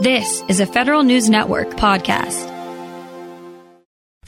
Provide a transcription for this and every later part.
This is a Federal News Network podcast.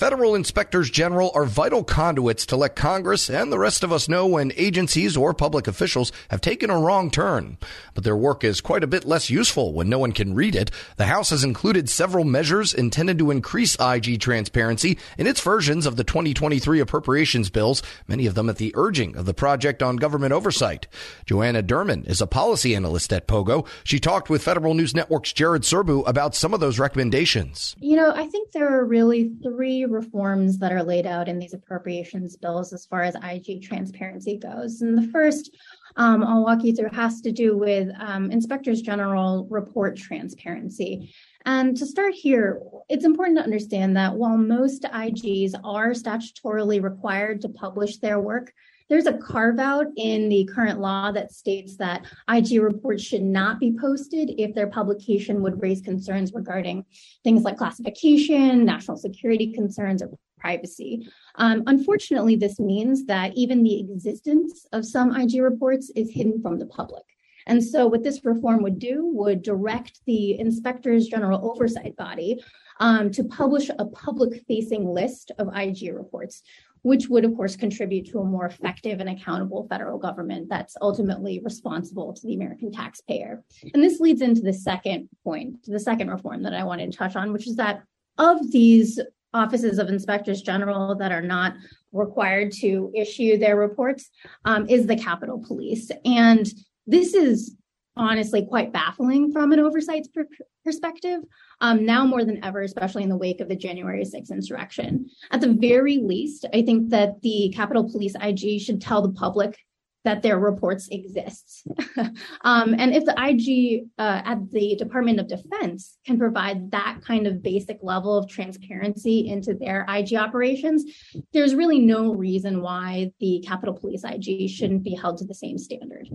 Federal inspectors general are vital conduits to let Congress and the rest of us know when agencies or public officials have taken a wrong turn. But their work is quite a bit less useful when no one can read it. The House has included several measures intended to increase IG transparency in its versions of the 2023 appropriations bills, many of them at the urging of the Project on Government Oversight. Joanna Durman is a policy analyst at POGO. She talked with Federal News Network's Jared Serbu about some of those recommendations. You know, I think there are really three reforms that are laid out in these appropriations bills as far as IG transparency goes. And the first um, I'll walk you through has to do with um, inspectors general report transparency. And to start here, it's important to understand that while most IGs are statutorily required to publish their work, there's a carve out in the current law that states that IG reports should not be posted if their publication would raise concerns regarding things like classification, national security concerns, or privacy. Um, unfortunately, this means that even the existence of some IG reports is hidden from the public. And so, what this reform would do would direct the inspectors general oversight body um, to publish a public facing list of IG reports, which would, of course, contribute to a more effective and accountable federal government that's ultimately responsible to the American taxpayer. And this leads into the second point, the second reform that I wanted to touch on, which is that of these offices of inspectors general that are not required to issue their reports um, is the Capitol Police. And this is honestly quite baffling from an oversight per- perspective, um, now more than ever, especially in the wake of the January 6th insurrection. At the very least, I think that the Capitol Police IG should tell the public that their reports exist. um, and if the IG uh, at the Department of Defense can provide that kind of basic level of transparency into their IG operations, there's really no reason why the Capitol Police IG shouldn't be held to the same standard.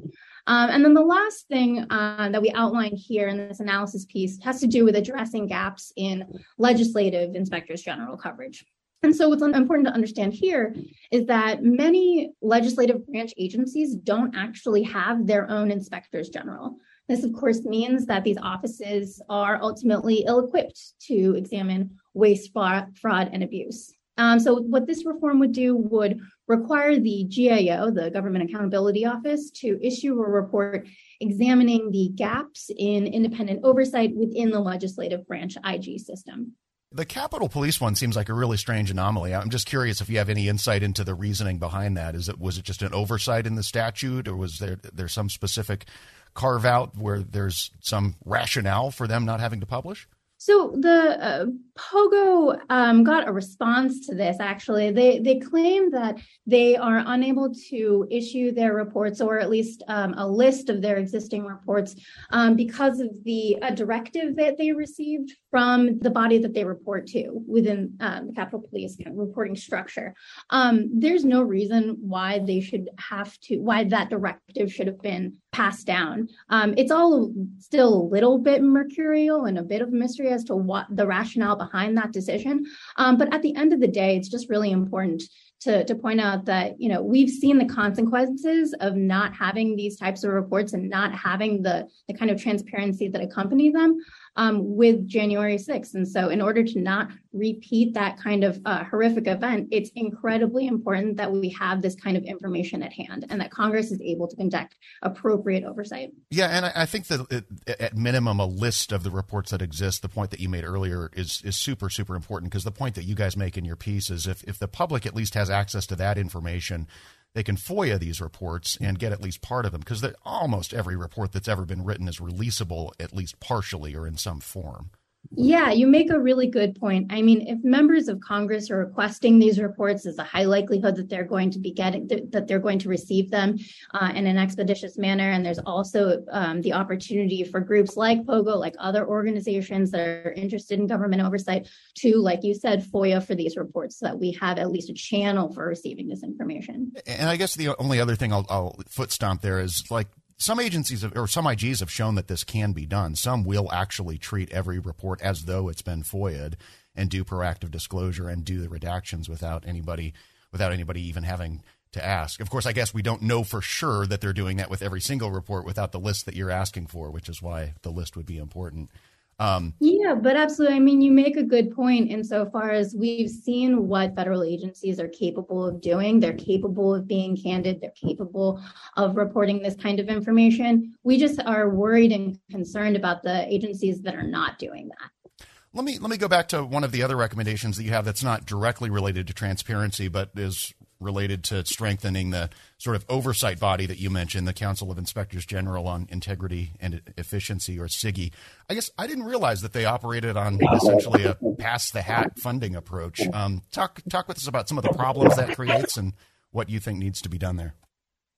Um, and then the last thing uh, that we outlined here in this analysis piece has to do with addressing gaps in legislative inspectors general coverage. And so, what's important to understand here is that many legislative branch agencies don't actually have their own inspectors general. This, of course, means that these offices are ultimately ill equipped to examine waste, fraud, and abuse. Um, so, what this reform would do would require the GAO, the Government Accountability Office, to issue a report examining the gaps in independent oversight within the legislative branch IG system. The Capitol Police one seems like a really strange anomaly. I'm just curious if you have any insight into the reasoning behind that. Is it was it just an oversight in the statute, or was there there some specific carve out where there's some rationale for them not having to publish? So the uh, Pogo um, got a response to this. Actually, they they claim that they are unable to issue their reports, or at least um, a list of their existing reports, um, because of the directive that they received from the body that they report to within um, the Capitol Police kind of reporting structure. Um, there's no reason why they should have to, why that directive should have been passed down. Um, it's all still a little bit mercurial and a bit of mystery as to what the rationale behind that decision. Um, but at the end of the day, it's just really important to, to point out that you know we've seen the consequences of not having these types of reports and not having the the kind of transparency that accompany them um, with January 6th. And so, in order to not repeat that kind of uh, horrific event, it's incredibly important that we have this kind of information at hand and that Congress is able to conduct appropriate oversight. Yeah, and I think that at minimum, a list of the reports that exist, the point that you made earlier, is, is super, super important because the point that you guys make in your piece is if, if the public at least has access to that information, they can FOIA these reports and get at least part of them because almost every report that's ever been written is releasable at least partially or in some form. Yeah, you make a really good point. I mean, if members of Congress are requesting these reports, there's a high likelihood that they're going to be getting that they're going to receive them uh, in an expeditious manner. And there's also um, the opportunity for groups like POGO, like other organizations that are interested in government oversight, to, like you said, FOIA for these reports, so that we have at least a channel for receiving this information. And I guess the only other thing I'll, I'll foot stomp there is like some agencies have, or some IGs have shown that this can be done. Some will actually treat every report as though it's been FOIA'd and do proactive disclosure and do the redactions without anybody without anybody even having to ask. Of course, I guess we don't know for sure that they're doing that with every single report without the list that you're asking for, which is why the list would be important. Um, yeah, but absolutely. I mean, you make a good point insofar as we've seen what federal agencies are capable of doing. They're capable of being candid, they're capable of reporting this kind of information. We just are worried and concerned about the agencies that are not doing that. Let me let me go back to one of the other recommendations that you have that's not directly related to transparency, but is related to strengthening the sort of oversight body that you mentioned, the Council of Inspectors General on Integrity and Efficiency, or CIGIE. I guess I didn't realize that they operated on essentially a pass the hat funding approach. Um, talk talk with us about some of the problems that creates and what you think needs to be done there.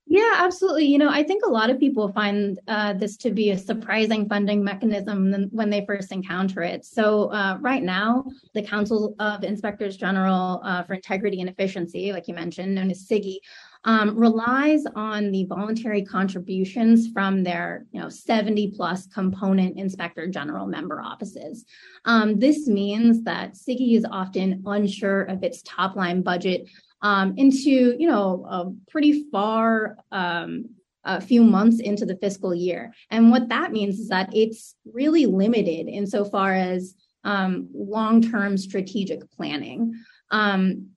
Yeah, absolutely. You know, I think a lot of people find uh, this to be a surprising funding mechanism when they first encounter it. So, uh, right now, the Council of Inspectors General uh, for Integrity and Efficiency, like you mentioned, known as CIGIE, um, relies on the voluntary contributions from their, you know, 70 plus component inspector general member offices. Um, this means that CIGIE is often unsure of its top line budget um, into you know a pretty far um, a few months into the fiscal year. And what that means is that it's really limited insofar as um, long-term strategic planning. Um,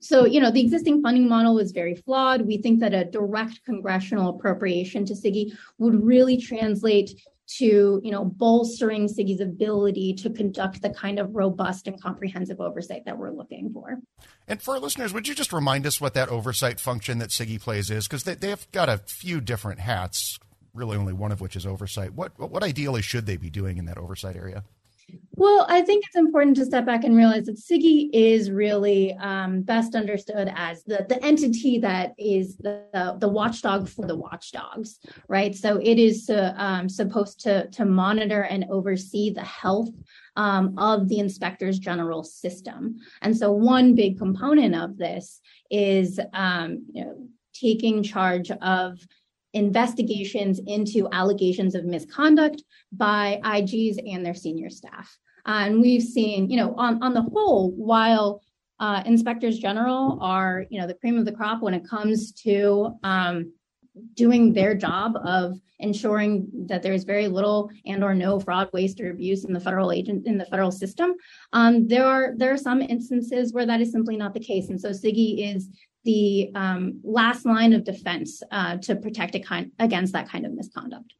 so, you know, the existing funding model is very flawed. We think that a direct congressional appropriation to CIGIE would really translate to you know bolstering CIGIE's ability to conduct the kind of robust and comprehensive oversight that we're looking for. And for our listeners, would you just remind us what that oversight function that CIGIE plays is? Because they, they've got a few different hats, really only one of which is oversight. What what ideally should they be doing in that oversight area? Well, I think it's important to step back and realize that CIGIE is really um, best understood as the, the entity that is the, the, the watchdog for the watchdogs, right? So it is uh, um, supposed to, to monitor and oversee the health um, of the inspectors general system. And so one big component of this is um, you know, taking charge of investigations into allegations of misconduct by IGs and their senior staff. Uh, and we've seen, you know, on, on the whole, while uh, inspectors general are, you know, the cream of the crop when it comes to um, doing their job of ensuring that there is very little and or no fraud, waste, or abuse in the federal agent in the federal system. Um, there are there are some instances where that is simply not the case, and so CIGIE is the um, last line of defense uh, to protect kind, against that kind of misconduct.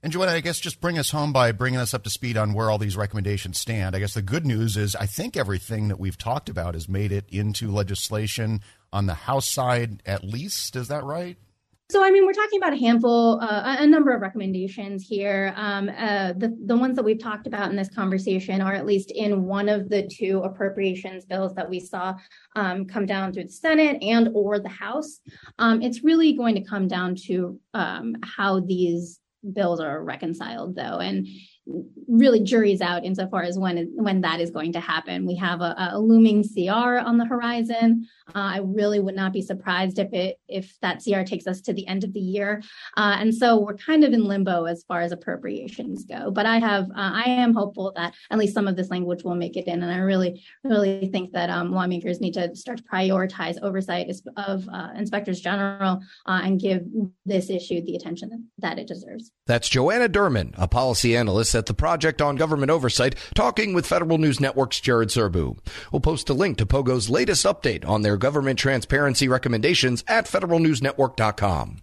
And Joanna, I guess just bring us home by bringing us up to speed on where all these recommendations stand. I guess the good news is I think everything that we've talked about has made it into legislation on the House side, at least. Is that right? So, I mean, we're talking about a handful, uh, a number of recommendations here. Um, uh, the the ones that we've talked about in this conversation are at least in one of the two appropriations bills that we saw um, come down through the Senate and or the House. Um, it's really going to come down to um, how these bills are reconciled, though, and really juries out insofar as when when that is going to happen. We have a, a looming CR on the horizon. Uh, I really would not be surprised if it if that CR takes us to the end of the year, uh, and so we're kind of in limbo as far as appropriations go. But I have uh, I am hopeful that at least some of this language will make it in, and I really really think that um, lawmakers need to start to prioritize oversight of uh, inspectors general uh, and give this issue the attention that it deserves. That's Joanna Durman, a policy analyst at the Project on Government Oversight, talking with Federal News Network's Jared Serbu. We'll post a link to Pogo's latest update on their government transparency recommendations at federalnewsnetwork.com.